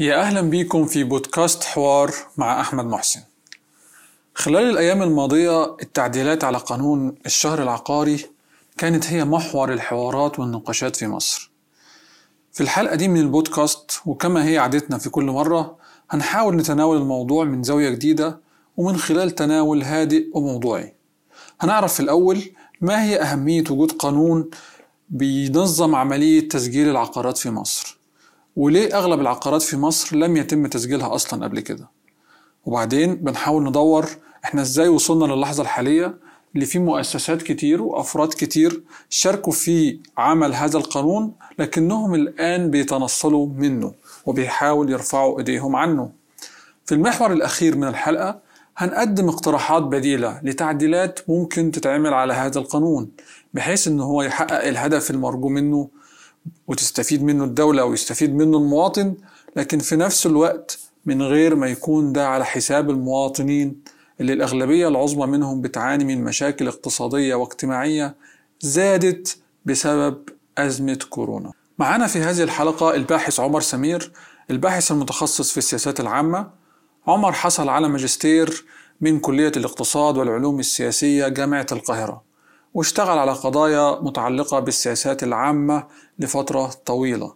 يا أهلا بيكم في بودكاست حوار مع أحمد محسن. خلال الأيام الماضية التعديلات على قانون الشهر العقاري كانت هي محور الحوارات والنقاشات في مصر. في الحلقة دي من البودكاست وكما هي عادتنا في كل مرة هنحاول نتناول الموضوع من زاوية جديدة ومن خلال تناول هادئ وموضوعي. هنعرف في الأول ما هي أهمية وجود قانون بينظم عملية تسجيل العقارات في مصر. وليه أغلب العقارات في مصر لم يتم تسجيلها أصلا قبل كده؟ وبعدين بنحاول ندور إحنا إزاي وصلنا للحظة الحالية اللي في مؤسسات كتير وأفراد كتير شاركوا في عمل هذا القانون لكنهم الآن بيتنصلوا منه وبيحاول يرفعوا إيديهم عنه. في المحور الأخير من الحلقة هنقدم اقتراحات بديلة لتعديلات ممكن تتعمل على هذا القانون بحيث إن هو يحقق الهدف المرجو منه وتستفيد منه الدولة ويستفيد منه المواطن لكن في نفس الوقت من غير ما يكون ده على حساب المواطنين اللي الأغلبية العظمى منهم بتعاني من مشاكل اقتصادية واجتماعية زادت بسبب أزمة كورونا. معنا في هذه الحلقة الباحث عمر سمير الباحث المتخصص في السياسات العامة. عمر حصل على ماجستير من كلية الاقتصاد والعلوم السياسية جامعة القاهرة. واشتغل على قضايا متعلقة بالسياسات العامة لفترة طويلة.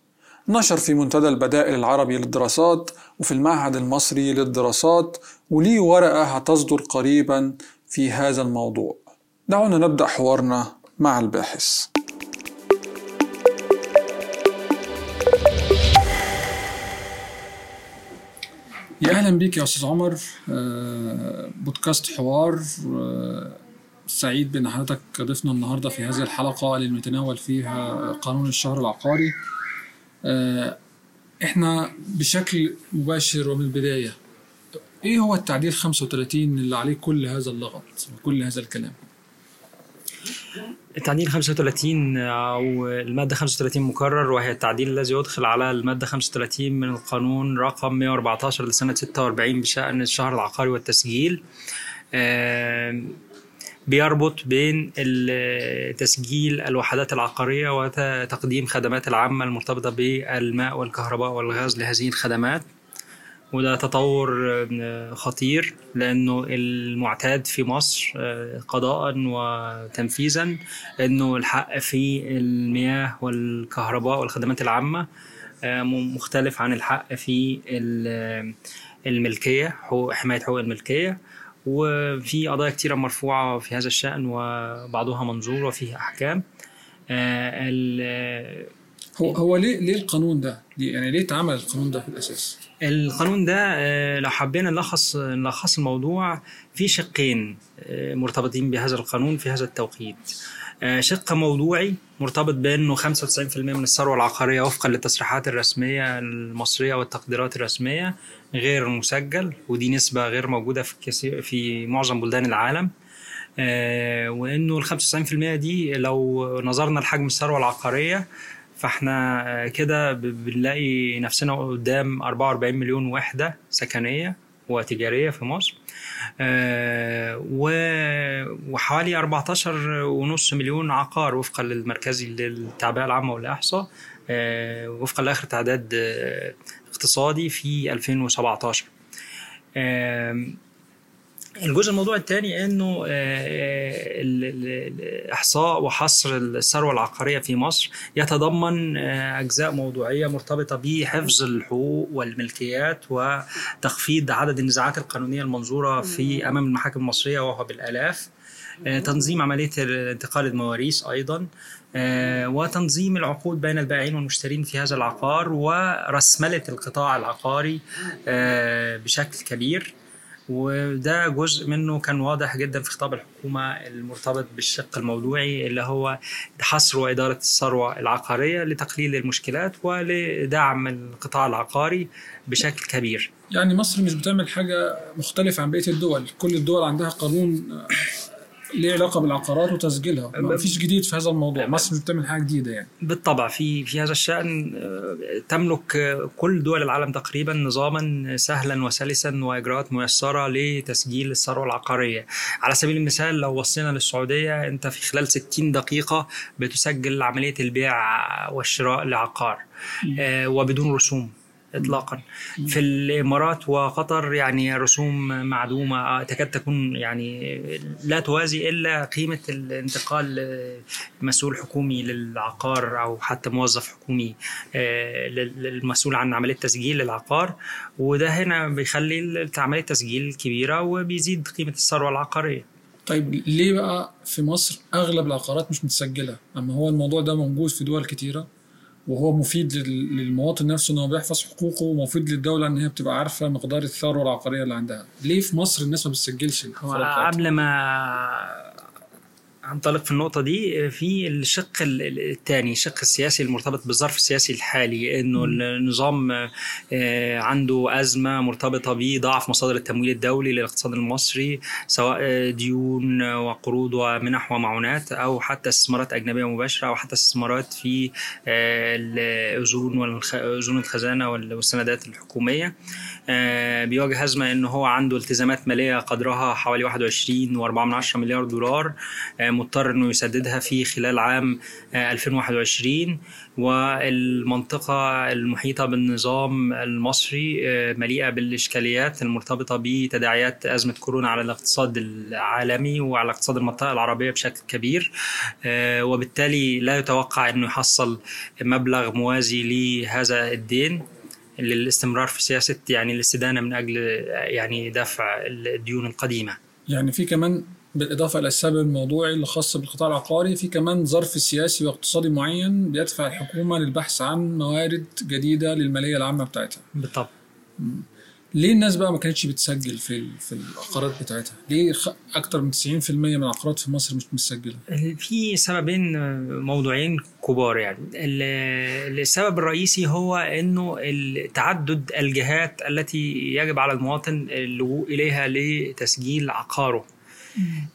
نشر في منتدى البدائل العربي للدراسات وفي المعهد المصري للدراسات وليه ورقة هتصدر قريبا في هذا الموضوع. دعونا نبدأ حوارنا مع الباحث. يا أهلا بيك يا أستاذ عمر. آه، بودكاست حوار. آه، سعيد بأن حضرتك ضيفنا النهارده في هذه الحلقة اللي بنتناول فيها قانون الشهر العقاري. آه، إحنا بشكل مباشر ومن البداية إيه هو التعديل 35 اللي عليه كل هذا اللغط وكل هذا الكلام؟ التعديل 35 أو المادة 35 مكرر وهي التعديل الذي يدخل على المادة 35 من القانون رقم 114 لسنة 46 بشأن الشهر العقاري والتسجيل. بيربط بين تسجيل الوحدات العقارية وتقديم خدمات العامة المرتبطة بالماء والكهرباء والغاز لهذه الخدمات. وده تطور خطير لأنه المعتاد في مصر قضاء وتنفيذا إنه الحق في المياه والكهرباء والخدمات العامة مختلف عن الحق في الملكية حماية حقوق الملكية. وفي قضايا كتيرة مرفوعة في هذا الشأن وبعضها منظور وفيه أحكام هو هو ليه ليه القانون ده؟ يعني ليه اتعمل القانون ده في الأساس؟ القانون ده آه، لو حبينا نلخص نلخص الموضوع في شقين آه، مرتبطين بهذا القانون في هذا التوقيت آه، شق موضوعي مرتبط بأنه 95% من الثروة العقارية وفقا للتصريحات الرسمية المصرية والتقديرات الرسمية غير مسجل ودي نسبة غير موجودة في كثير في معظم بلدان العالم. وأنه ال 95% دي لو نظرنا لحجم الثروة العقارية فإحنا كده بنلاقي نفسنا قدام 44 مليون وحدة سكنية. وتجارية في مصر. آه، وحوالي 14 ونص مليون عقار وفقا للمركزي للتعبئة العامة والإحصاء آه، وفقا لآخر تعداد آه، اقتصادي في 2017 الجزء الموضوع الثاني إنه آه، الاحصاء وحصر الثروة العقارية في مصر يتضمن آه، أجزاء موضوعية مرتبطة بحفظ الحقوق والملكيات وتخفيض عدد النزاعات القانونية المنظورة في أمام المحاكم المصرية وهو بالآلاف. آه، تنظيم عملية انتقال المواريث أيضا. وتنظيم العقود بين البائعين والمشترين في هذا العقار ورسملة القطاع العقاري بشكل كبير. وده جزء منه كان واضح جدا في خطاب الحكومة المرتبط بالشق الموضوعي اللي هو حصر وإدارة الثروة العقارية لتقليل المشكلات ولدعم القطاع العقاري بشكل كبير. يعني مصر مش بتعمل حاجة مختلفة عن بقية الدول. كل الدول عندها قانون ليه علاقة بالعقارات وتسجيلها؟ ما فيش جديد في هذا الموضوع. مصر مش بتعمل حاجة جديدة يعني. بالطبع في في هذا الشأن آه، تملك كل دول العالم تقريبا نظاما سهلا وسلسا وإجراءات ميسرة لتسجيل الثروة العقارية. على سبيل المثال لو وصينا للسعودية أنت في خلال 60 دقيقة بتسجل عملية البيع والشراء لعقار آه، وبدون رسوم. اطلاقا. في الإمارات وقطر يعني رسوم معدومة تكاد تكون يعني لا توازي إلا قيمة الانتقال مسؤول حكومي للعقار أو حتى موظف حكومي المسؤول عن عملية تسجيل العقار. وده هنا بيخلي عملية تسجيل كبيرة وبيزيد قيمة الثروة العقارية. طيب ليه بقى في مصر أغلب العقارات مش متسجلة؟ أما هو الموضوع ده موجود في دول كتيرة؟ وهو مفيد للمواطن نفسه إن هو بيحفظ حقوقه ومفيد للدولة إن هي بتبقى عارفة مقدار الثروه العقاريه اللي عندها. ليه في مصر الناس ما بتسجلش؟ قبل ما انطلق في النقطة دي في الشق الثاني الشق السياسي المرتبط بالظرف السياسي الحالي إنه النظام عنده أزمة مرتبطة بضعف مصادر التمويل الدولي للاقتصاد المصري سواء ديون وقروض ومنح ومعونات أو حتى استثمارات أجنبية مباشرة أو حتى استثمارات في الأذون واذون الخزانة والسندات الحكومية. بيواجه أزمة إنه هو عنده التزامات مالية قدرها حوالي 21.4 مليار دولار. مضطر إنه يسددها في خلال عام 2021 والمنطقة المحيطة بالنظام المصري مليئة بالإشكاليات المرتبطة بتداعيات أزمة كورونا على الاقتصاد العالمي وعلى اقتصاد المنطقة العربية بشكل كبير. وبالتالي لا يتوقع أنه يحصل مبلغ موازي لهذا الدين للاستمرار في سياسة يعني الاستدانة من أجل يعني دفع الديون القديمة. يعني في كمان بالإضافة إلى السبب الموضوعي اللي خاص بالقطاع العقاري في كمان ظرف سياسي واقتصادي معين بيدفع الحكومة للبحث عن موارد جديدة للمالية العامة بتاعتها بالطبع ليه الناس بقى ما كانتش بتسجل في في العقارات بتاعتها؟ ليه أكتر من 90% من العقارات في مصر مش متسجلة؟ في سببين موضوعين كبار يعني السبب الرئيسي هو إنه تعدد الجهات التي يجب على المواطن اللجوء إليها لتسجيل عقاره.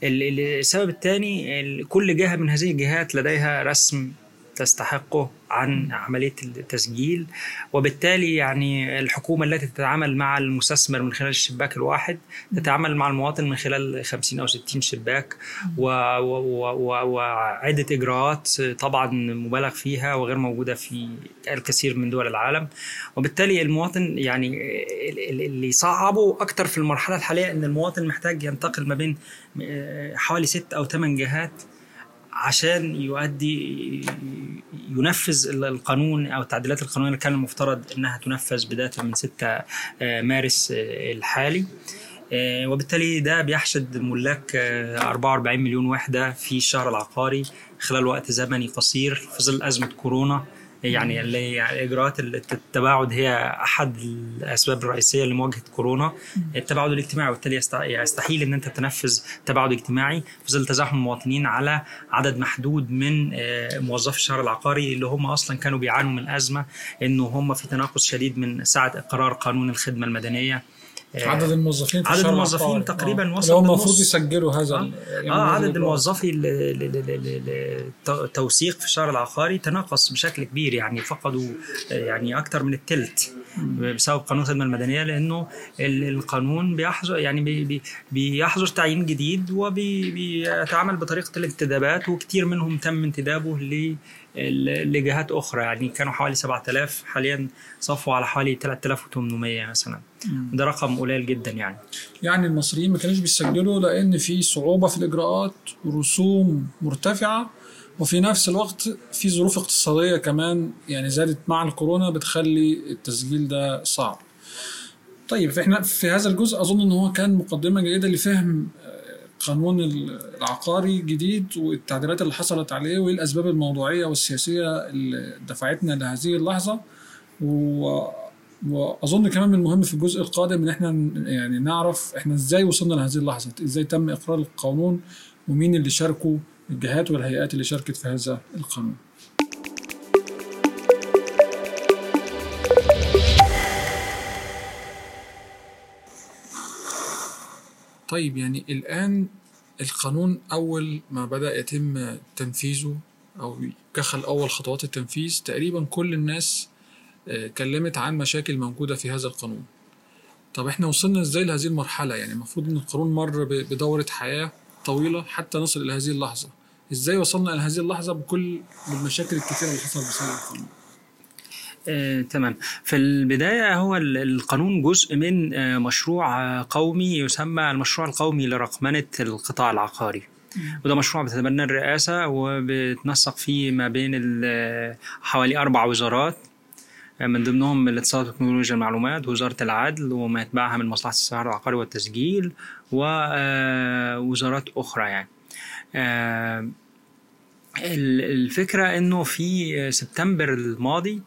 السبب الثاني كل جهة من هذه الجهات لديها رسم تستحقه عن عملية التسجيل. وبالتالي يعني الحكومة التي تتعامل مع المستثمر من خلال الشباك الواحد تتعامل مع المواطن من خلال 50 أو 60 شباك وعدة إجراءات طبعا مبالغ فيها وغير موجودة في الكثير من دول العالم. وبالتالي المواطن يعني اللي صعبه أكتر في المرحلة الحالية إن المواطن محتاج ينتقل ما بين حوالي ست أو ثمان جهات عشان يؤدي ينفذ القانون أو التعديلات القانونيه اللي كان المفترض إنها تنفذ بداية من 6 مارس الحالي. وبالتالي ده بيحشد ملاك 44 مليون وحدة في الشهر العقاري خلال وقت زمني قصير في ظل أزمة كورونا. يعني اللي يعني إجراءات التباعد هي أحد الأسباب الرئيسية لمواجهة كورونا. التباعد الاجتماعي وبالتالي يستحيل إن أنت تنفذ تباعد اجتماعي. في ظل تزاحم المواطنين على عدد محدود من موظفي الشهر العقاري اللي هم أصلا كانوا بيعانوا من أزمة إنه هم في تناقص شديد من ساعة إقرار قانون الخدمة المدنية. عدد الموظفين في عدد الموظفين تقريبا وصل هم المفروض يسجلوا هذا آه, آه عدد الموظفي التوثيق في الشهر العقاري تناقص بشكل كبير يعني فقدوا يعني أكثر من الثلث بسبب قانون الخدمة المدنية لأنه القانون بيحظر يعني بي بيحظر تعيين جديد وبيتعامل بطريقة الانتدابات وكثير منهم تم انتدابه ل لجهات أخرى يعني كانوا حوالي 7000 حاليا صفوا على حوالي 3800 مثلا. ده رقم قليل جدا يعني. يعني المصريين ما كانوش بيسجلوا لأن في صعوبة في الإجراءات ورسوم مرتفعة وفي نفس الوقت في ظروف اقتصادية كمان يعني زادت مع الكورونا بتخلي التسجيل ده صعب. طيب فاحنا في هذا الجزء أظن إن هو كان مقدمة جيدة لفهم قانون العقاري جديد والتعديلات اللي حصلت عليه وايه الاسباب الموضوعية والسياسية اللي دفعتنا لهذه اللحظة و... وأظن كمان من المهم في الجزء القادم إن إحنا يعني نعرف إحنا إزاي وصلنا لهذه اللحظة إزاي تم إقرار القانون ومين اللي شاركوا الجهات والهيئات اللي شاركت في هذا القانون. طيب يعني الآن القانون أول ما بدأ يتم تنفيذه أو دخل أول خطوات التنفيذ تقريبا كل الناس كلمت عن مشاكل موجودة في هذا القانون. طب إحنا وصلنا إزاي لهذه المرحلة؟ يعني المفروض إن القانون مر بدورة حياة طويلة حتى نصل إلى هذه اللحظة. إزاي وصلنا إلى هذه اللحظة بكل المشاكل الكثيرة اللي حصلت بسبب القانون؟ آه، تمام. في البداية هو ال- القانون جزء من آه، مشروع آه، قومي يسمى المشروع القومي لرقمنة القطاع العقاري. وده مشروع بتتبنى الرئاسة وبتنسق فيه ما بين ال- حوالي أربع وزارات. آه، من ضمنهم الاتصالات وتكنولوجيا المعلومات ووزارة العدل وما يتبعها من مصلحة السياحة العقاري والتسجيل ووزارات أخرى يعني. آه، ال- الفكرة إنه في سبتمبر الماضي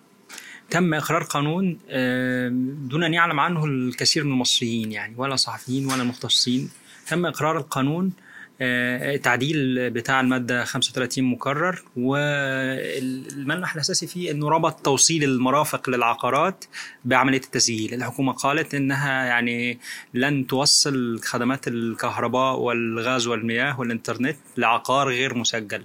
تم إقرار قانون آه، دون أن يعلم عنه الكثير من المصريين يعني ولا صحفيين ولا مختصين. تم إقرار القانون آه، التعديل بتاع المادة 35 مكرر والملمح الأساسي فيه أنه ربط توصيل المرافق للعقارات بعملية التسجيل. الحكومة قالت أنها يعني لن توصل خدمات الكهرباء والغاز والمياه والإنترنت لعقار غير مسجل.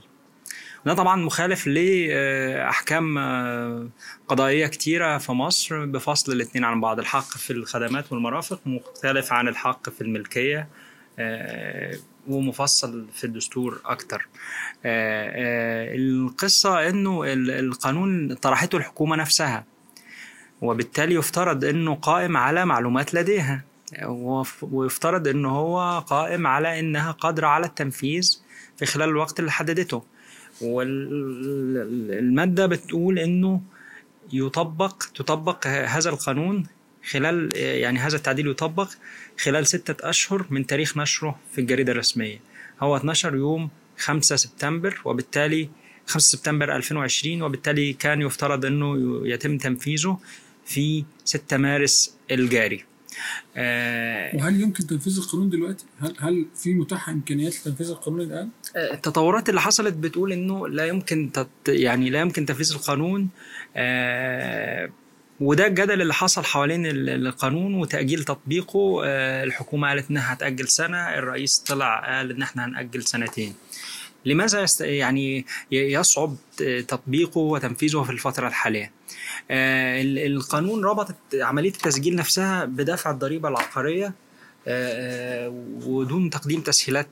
ده طبعا مخالف لأحكام آه، قضائية كتيرة في مصر بفصل الاتنين عن بعض الحق في الخدمات والمرافق مختلف عن الحق في الملكية. آه، ومفصل في الدستور أكتر. آه، آه، القصة أنه ال- القانون طرحته الحكومة نفسها وبالتالي يفترض أنه قائم على معلومات لديها. ويفترض أنه هو قائم على أنها قادرة على التنفيذ في خلال الوقت اللي حددته. والمادة بتقول أنه يطبق تطبق هذا القانون خلال يعني هذا التعديل يطبق خلال ستة أشهر من تاريخ نشره في الجريدة الرسمية هو 12 يوم 5 سبتمبر وبالتالي 5 سبتمبر 2020 وبالتالي كان يفترض أنه يتم تنفيذه في 6 مارس الجاري آه، وهل يمكن تنفيذ القانون دلوقتي؟ هل هل في متاحه إمكانيات لتنفيذ القانون الآن؟ التطورات اللي حصلت بتقول إنه لا يمكن تت يعني لا يمكن تنفيذ القانون آه وده الجدل اللي حصل حوالين ال- القانون وتأجيل تطبيقه آه الحكومة قالت إنها هتأجل سنة الرئيس طلع قال إن إحنا هنأجل سنتين لماذا. يعني يصعب تطبيقه وتنفيذه في الفترة الحالية آه ال- القانون ربط عملية التسجيل نفسها بدفع الضريبة العقارية ودون تقديم تسهيلات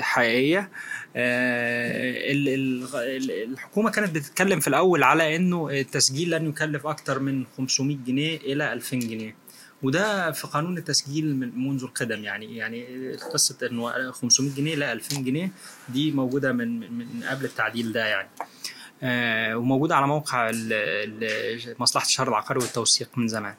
حقيقية آه، ال- ال- ال- الحكومة كانت بتتكلم في الأول على إنه التسجيل لن يكلف أكثر من 500 جنيه إلى 2000 جنيه. وده في قانون التسجيل من منذ القدم يعني يعني قصة إنه 500 جنيه لا 2000 جنيه دي موجودة من من قبل التعديل ده يعني. آه، وموجودة على موقع مصلحة الشهر العقاري والتوثيق من زمان.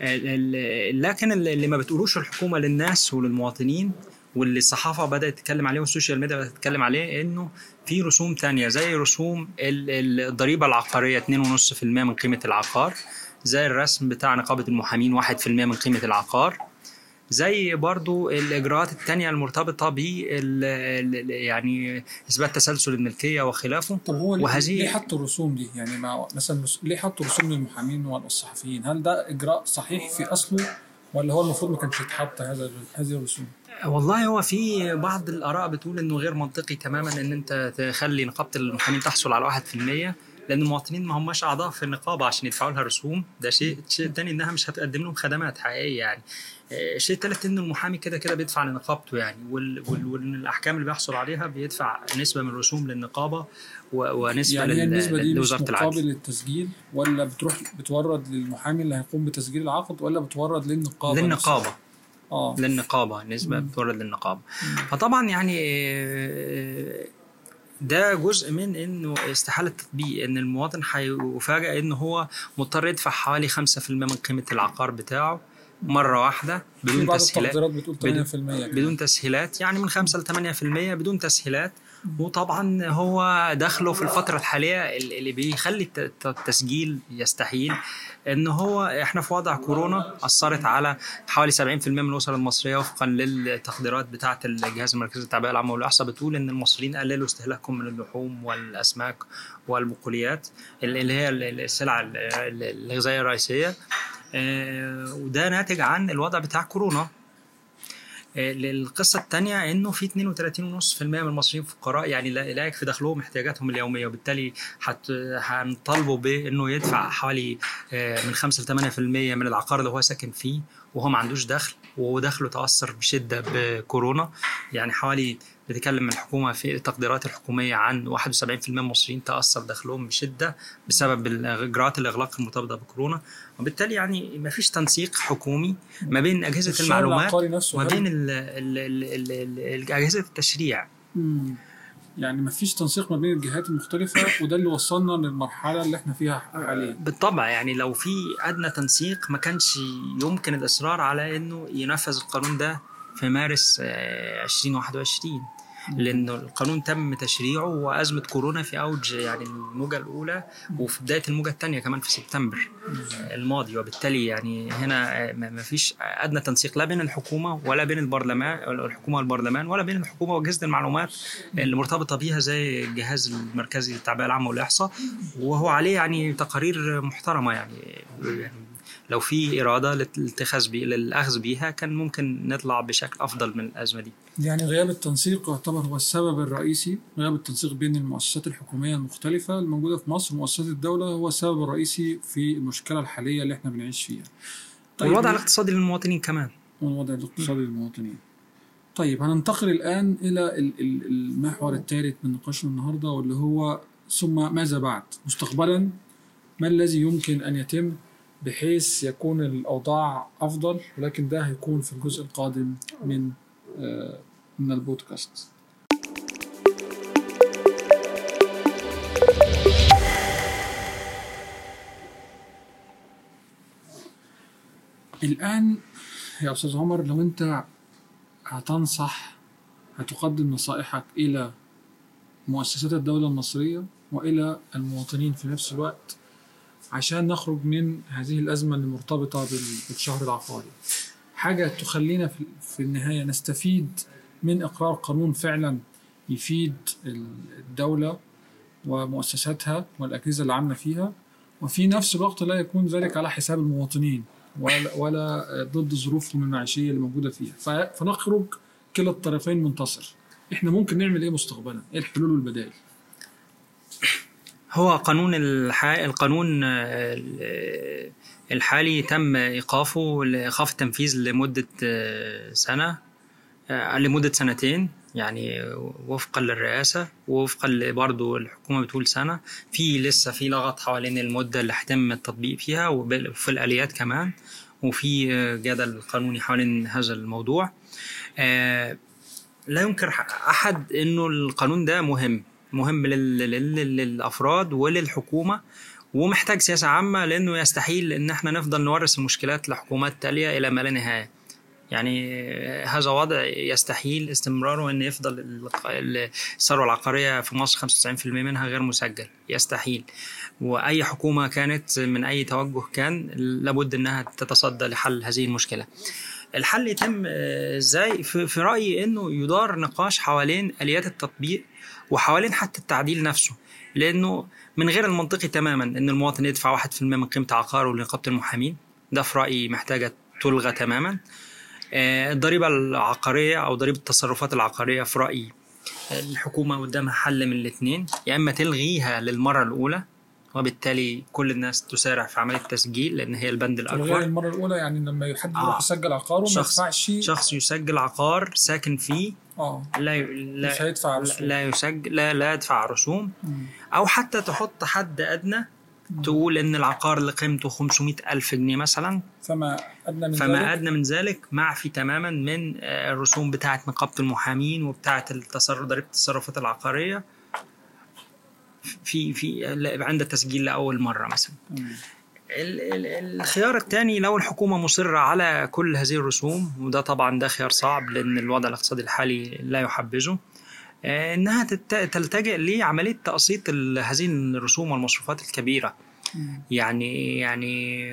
لكن اللي ما بتقولوش الحكومة للناس وللمواطنين واللي الصحافة بدأت تتكلم عليه والسوشيال ميديا بدأت تتكلم عليه إنه في رسوم تانية زي رسوم ال- ال- الضريبة العقارية 2.5% من قيمة العقار زي الرسم بتاع نقابة المحامين 1% من قيمة العقار. زي برضو الإجراءات التانية المرتبطة ب يعني إثبات تسلسل الملكية وخلافه طب هو ليه- وهذه- ليه حطوا الرسوم دي؟ يعني مع مثلا ليه حطوا رسوم للمحامين والصحفيين؟ هل ده إجراء صحيح في أصله ولا هو المفروض ما كانش يتحط هذا هذه الرسوم؟ والله هو في بعض الآراء بتقول إنه غير منطقي تماما إن أنت تخلي نقابة المحامين تحصل على 1% لأن المواطنين ما هماش أعضاء في النقابة عشان يدفعوا لها رسوم. ده شيء شيء تاني إنها مش هتقدم لهم خدمات حقيقية يعني. آه، الشيء التالت إنه المحامي كده كده بيدفع لنقابته يعني. وال- وال- والأحكام اللي بيحصل عليها بيدفع نسبة من الرسوم للنقابة و- ونسبة يعني لل- النسبة دي مش مقابل للتسجيل ولا بتروح بتورد للمحامي اللي هيقوم بتسجيل العقد ولا بتورد للنقابة للنقابة. نفسها؟ آه. للنقابة نسبة بتورد للنقابة. فطبعا يعني آه، ده جزء من إنه استحالة تطبيق إن المواطن هيفاجئ إن هو مضطر يدفع حوالي 5% من قيمة العقار بتاعه مرة واحدة بدون تسهيلات بتقول 8% بدون-. بدون تسهيلات يعني من 5 ل 8% بدون تسهيلات وطبعا هو دخله في الفترة الحالية اللي بيخلي الت- الت- التسجيل يستحيل إن هو إحنا في وضع كورونا أثرت على حوالي 70% من الأسر المصرية وفقا للتقديرات بتاعة الجهاز المركزي للتعبئه العامه والإحصاء بتقول إن المصريين قللوا استهلاكهم من اللحوم والأسماك والبقوليات اللي هي السلع الغذائية الرئيسية. آه، وده ناتج عن الوضع بتاع كورونا. آه، القصة الثانية إنه في 32.5% من المصريين فقراء يعني لا يكفي دخلهم احتياجاتهم اليومية وبالتالي حت هنطالبوا بإنه يدفع حوالي آه، من 5 ل 8% من العقار اللي هو ساكن فيه. وهو ما عندوش دخل ودخله تأثر بشدة بكورونا يعني حوالي بتتكلم الحكومة في التقديرات الحكوميه عن 71% من المصريين تاثر دخلهم بشده بسبب الاجراءات الاغلاق المرتبطه بكورونا وبالتالي يعني ما فيش تنسيق حكومي ما بين اجهزه المعلومات وما بين ال- ال- ال- ال- ال- اجهزه التشريع مم. يعني ما فيش تنسيق ما بين الجهات المختلفة وده اللي وصلنا للمرحلة اللي إحنا فيها حاليا. بالطبع يعني لو في أدنى تنسيق ما كانش يمكن الإصرار على إنه ينفذ القانون ده في مارس آه، 2021 لأنه القانون تم تشريعه وأزمة كورونا في أوج يعني الموجة الأولى وفي بداية الموجة الثانية كمان في سبتمبر الماضي. وبالتالي يعني هنا ما فيش أدنى تنسيق لا بين الحكومة ولا بين البرلمان الحكومة والبرلمان ولا بين الحكومة واجهزه المعلومات اللي مرتبطة بيها زي الجهاز المركزي للتعبئة العامة والإحصاء. وهو عليه يعني تقارير محترمة يعني يعني. لو في إرادة للاتخاذ بي للأخذ بيها كان ممكن نطلع بشكل أفضل من الأزمة دي. يعني غياب التنسيق يعتبر هو السبب الرئيسي. غياب التنسيق بين المؤسسات الحكومية المختلفة الموجودة في مصر ومؤسسات الدولة هو السبب الرئيسي في المشكلة الحالية اللي إحنا بنعيش فيها. طيب والوضع الاقتصادي للمواطنين كمان. والوضع الاقتصادي للمواطنين. طيب هننتقل الآن إلى ال- ال- المحور الثالث من نقاشنا النهاردة واللي هو ثم ماذا بعد؟ مستقبلا ما الذي يمكن أن يتم بحيث يكون الأوضاع أفضل ولكن ده هيكون في الجزء القادم من آه، من البودكاست. الآن يا أستاذ عمر لو أنت هتنصح هتقدم نصائحك إلى مؤسسات الدولة المصرية وإلى المواطنين في نفس الوقت عشان نخرج من هذه الأزمة اللي مرتبطة بال- بالشهر العقاري. حاجة تخلينا في النهاية نستفيد من إقرار قانون فعلا يفيد ال- الدولة ومؤسساتها والأجهزة اللي عاملة فيها وفي نفس الوقت لا يكون ذلك على حساب المواطنين ولا, ولا ضد ظروفهم المعيشية اللي موجودة فيها. فنخرج كلا الطرفين منتصر. إحنا ممكن نعمل إيه مستقبلا؟ إيه الحلول والبدائل؟ هو قانون الح... القانون آه، ال- الحالي تم إيقافه لإيقاف التنفيذ لمدة آه، سنة آه، لمدة سنتين يعني وفقا للرئاسة ووفقا برضه الحكومة بتقول سنة. في لسه في لغط حوالين المدة اللي هيتم التطبيق فيها وفي الآليات كمان وفي جدل قانوني حوالين هذا الموضوع. لا ينكر أحد إنه القانون ده مهم. مهم لل... لل... للأفراد وللحكومة ومحتاج سياسة عامة لأنه يستحيل إن إحنا نفضل نورث المشكلات لحكومات تالية إلى ما لا نهاية. يعني هذا وضع يستحيل استمراره إن يفضل ال- الثروة العقارية في مصر 95% منها غير مسجل. يستحيل. وأي حكومة كانت من أي توجه كان لابد إنها تتصدى لحل هذه المشكلة. الحل يتم آه، إزاي؟ في رأيي إنه يدار نقاش حوالين آليات التطبيق وحوالين حتى التعديل نفسه لأنه من غير المنطقي تماما إن المواطن يدفع 1% من قيمة عقاره لنقابة المحامين. ده في رأيي محتاجة تلغى تماما. آه، الضريبة العقارية أو ضريبة التصرفات العقارية في رأيي الحكومة قدامها حل من الاثنين يا إما تلغيها للمرة الأولى وبالتالي كل الناس تسارع في عملية التسجيل لأن هي البند الأكبر. المرة الأولى يعني لما حد آه. يروح يسجل عقاره ما يدفعش شخص يسجل عقار ساكن فيه آه. لا ي- لا مش هيدفع رسوم. لا يسجل لا لا يدفع رسوم. مم. أو حتى تحط حد أدنى تقول إن العقار اللي قيمته 500 ألف جنيه مثلا. فما أدنى من فما ذلك. أدنى من ذلك. معفي تماما من آه، الرسوم بتاعه نقابة المحامين وبتاعه التصرف ضريبه التصرفات العقارية. في في عند التسجيل لأول مرة مثلا. الخيار الثاني لو الحكومة مصرة على كل هذه الرسوم وده طبعا ده خيار صعب لأن الوضع الاقتصادي الحالي لا يحبذه آه، إنها تت- تلتجئ لعملية تقسيط هذه الرسوم والمصروفات الكبيرة. مم. يعني يعني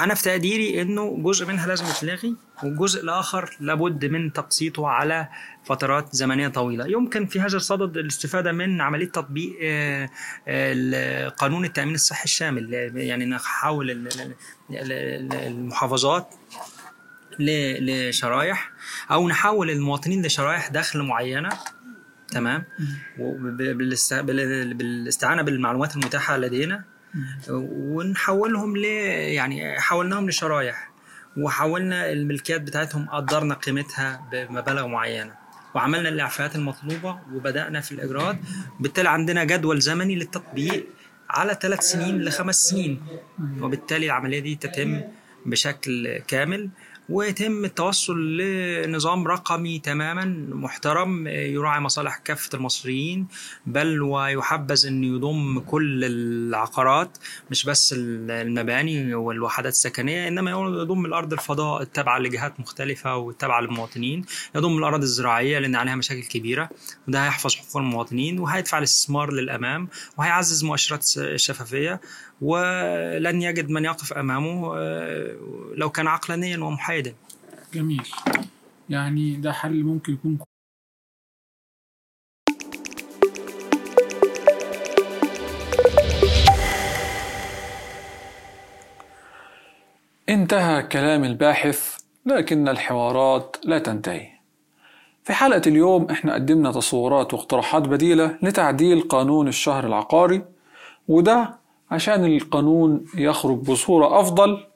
أنا في تقديري إنه جزء منها لازم يتلغي والجزء الآخر لابد من تقسيطه على فترات زمنية طويلة. يمكن في هذا الصدد الاستفادة من عملية تطبيق آه، آه، قانون التأمين الصحي الشامل. يعني نحول ال- ال- ال- المحافظات لشرايح أو نحول المواطنين لشرايح دخل معينة. تمام؟ وب- بالاست- بال- بالاستعانة بالمعلومات المتاحة لدينا. ونحولهم ل يعني حولناهم لشرايح وحولنا الملكيات بتاعتهم قدرنا قيمتها بمبالغ معينة. وعملنا الإعفاءات المطلوبة وبدأنا في الإجراءات. بالتالي عندنا جدول زمني للتطبيق على ثلاث سنين لخمس سنين. وبالتالي العملية دي تتم بشكل كامل. ويتم التوصل لنظام رقمي تماما محترم يراعي مصالح كافة المصريين بل ويحبذ أن يضم كل العقارات مش بس المباني والوحدات السكنية إنما يضم الأرض الفضاء التابعة لجهات مختلفة والتابعة للمواطنين يضم الأراضي الزراعية لأن عليها مشاكل كبيرة وده هيحفظ حقوق المواطنين وهيدفع الاستثمار للأمام وهيعزز مؤشرات الشفافية ولن يجد من يقف أمامه آه، لو كان عقلانيا ومحايدا. جميل. يعني ده حل ممكن يكون انتهى كلام الباحث لكن الحوارات لا تنتهي. في حلقة اليوم إحنا قدمنا تصورات واقتراحات بديلة لتعديل قانون الشهر العقاري وده عشان القانون يخرج بصورة أفضل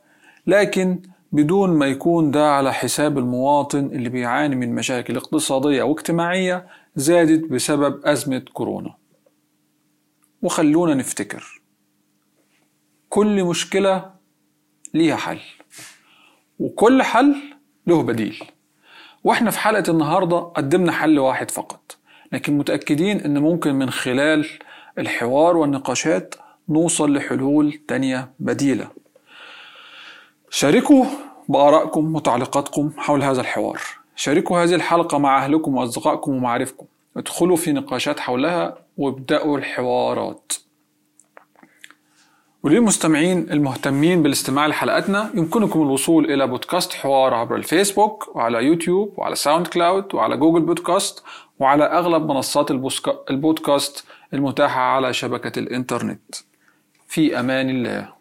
لكن بدون ما يكون ده على حساب المواطن اللي بيعاني من مشاكل اقتصادية واجتماعية زادت بسبب أزمة كورونا. وخلونا نفتكر. كل مشكلة ليها حل وكل حل له بديل. وإحنا في حلقة النهاردة قدمنا حل واحد فقط لكن متأكدين إن ممكن من خلال الحوار والنقاشات نوصل لحلول تانية بديلة. شاركوا بآرائكم وتعليقاتكم حول هذا الحوار. شاركوا هذه الحلقة مع أهلكم وأصدقائكم ومعارفكم. ادخلوا في نقاشات حولها وابدأوا الحوارات. وللمستمعين المهتمين بالاستماع لحلقاتنا يمكنكم الوصول إلى بودكاست حوار عبر الفيسبوك وعلى يوتيوب وعلى ساوند كلاود وعلى جوجل بودكاست وعلى أغلب منصات البودكاست المتاحة على شبكة الإنترنت. في أمان الله.